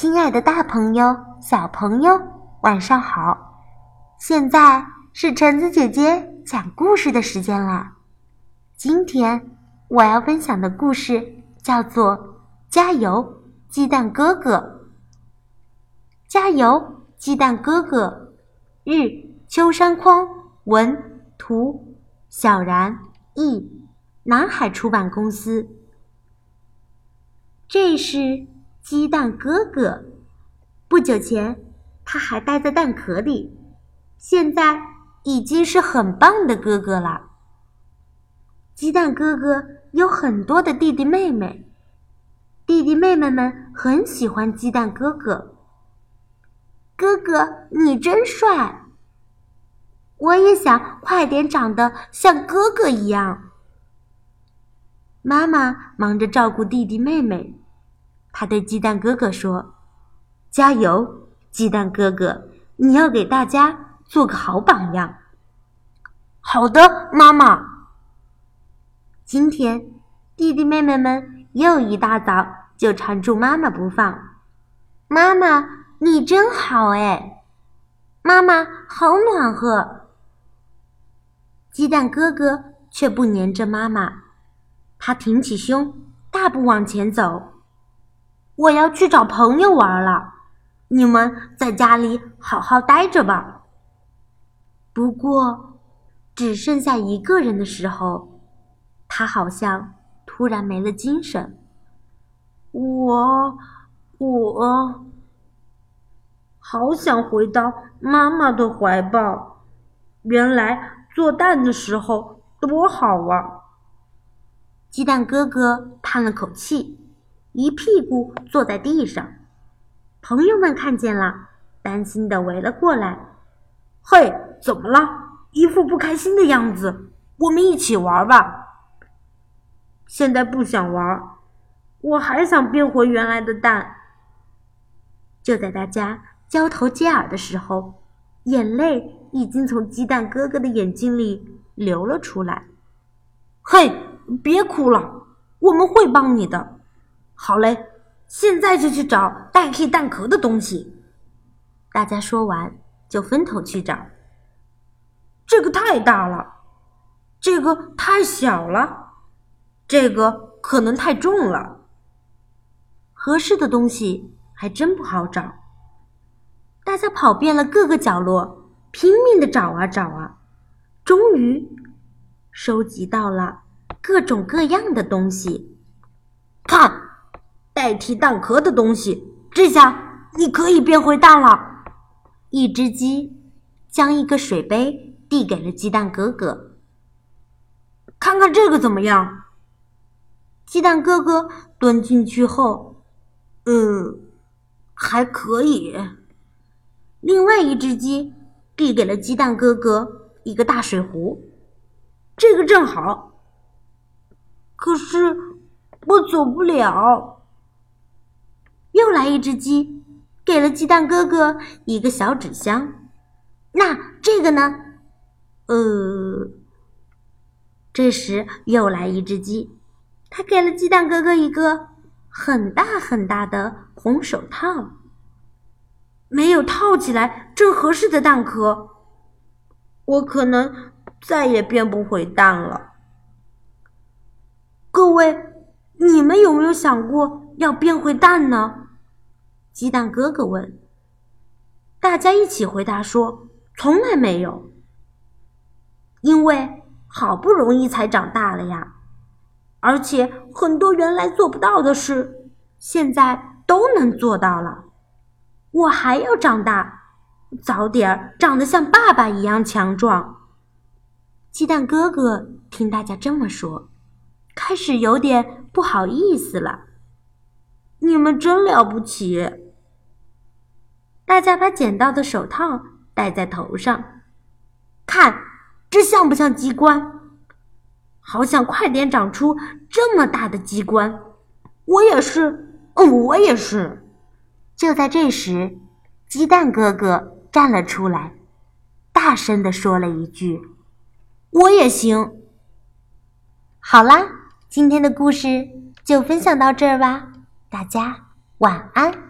亲爱的大朋友、小朋友，晚上好！现在是橙子姐姐讲故事的时间啦。今天我要分享的故事叫做《加油，鸡蛋哥哥》。加油，鸡蛋哥哥！日，秋山匡文，图，小然译，南海出版公司。这是。鸡蛋哥哥，不久前他还待在蛋壳里，现在已经是很棒的哥哥了。鸡蛋哥哥有很多的弟弟妹妹，弟弟妹妹们很喜欢鸡蛋哥哥。哥哥，你真帅！我也想快点长得像哥哥一样。妈妈忙着照顾弟弟妹妹。他对鸡蛋哥哥说：“加油，鸡蛋哥哥！你要给大家做个好榜样。”好的，妈妈。今天，弟弟妹妹们又一大早就缠住妈妈不放。妈妈，你真好哎！妈妈好暖和。鸡蛋哥哥却不粘着妈妈，他挺起胸，大步往前走。我要去找朋友玩了，你们在家里好好待着吧。不过，只剩下一个人的时候，他好像突然没了精神。我，我，好想回到妈妈的怀抱。原来做蛋的时候多好啊！鸡蛋哥哥叹了口气。一屁股坐在地上，朋友们看见了，担心的围了过来。“嘿，怎么了？一副不开心的样子。我们一起玩吧。”现在不想玩，我还想变回原来的蛋。就在大家交头接耳的时候，眼泪已经从鸡蛋哥哥的眼睛里流了出来。“嘿，别哭了，我们会帮你的。”好嘞，现在就去找代替蛋壳的东西。大家说完，就分头去找。这个太大了，这个太小了，这个可能太重了。合适的东西还真不好找。大家跑遍了各个角落，拼命的找啊找啊，终于收集到了各种各样的东西。看。代替蛋壳的东西，这下你可以变回蛋了。一只鸡将一个水杯递给了鸡蛋哥哥，看看这个怎么样？鸡蛋哥哥蹲进去后，嗯，还可以。另外一只鸡递给了鸡蛋哥哥一个大水壶，这个正好。可是我走不了。又来一只鸡，给了鸡蛋哥哥一个小纸箱。那这个呢？呃，这时又来一只鸡，他给了鸡蛋哥哥一个很大很大的红手套。没有套起来正合适的蛋壳，我可能再也变不回蛋了。各位，你们有没有想过要变回蛋呢？鸡蛋哥哥问：“大家一起回答说，从来没有。因为好不容易才长大了呀，而且很多原来做不到的事，现在都能做到了。我还要长大，早点长得像爸爸一样强壮。”鸡蛋哥哥听大家这么说，开始有点不好意思了。你们真了不起！大家把捡到的手套戴在头上，看这像不像机关？好想快点长出这么大的机关！我也是，嗯，我也是。就在这时，鸡蛋哥哥站了出来，大声地说了一句：“我也行。”好啦，今天的故事就分享到这儿吧，大家晚安。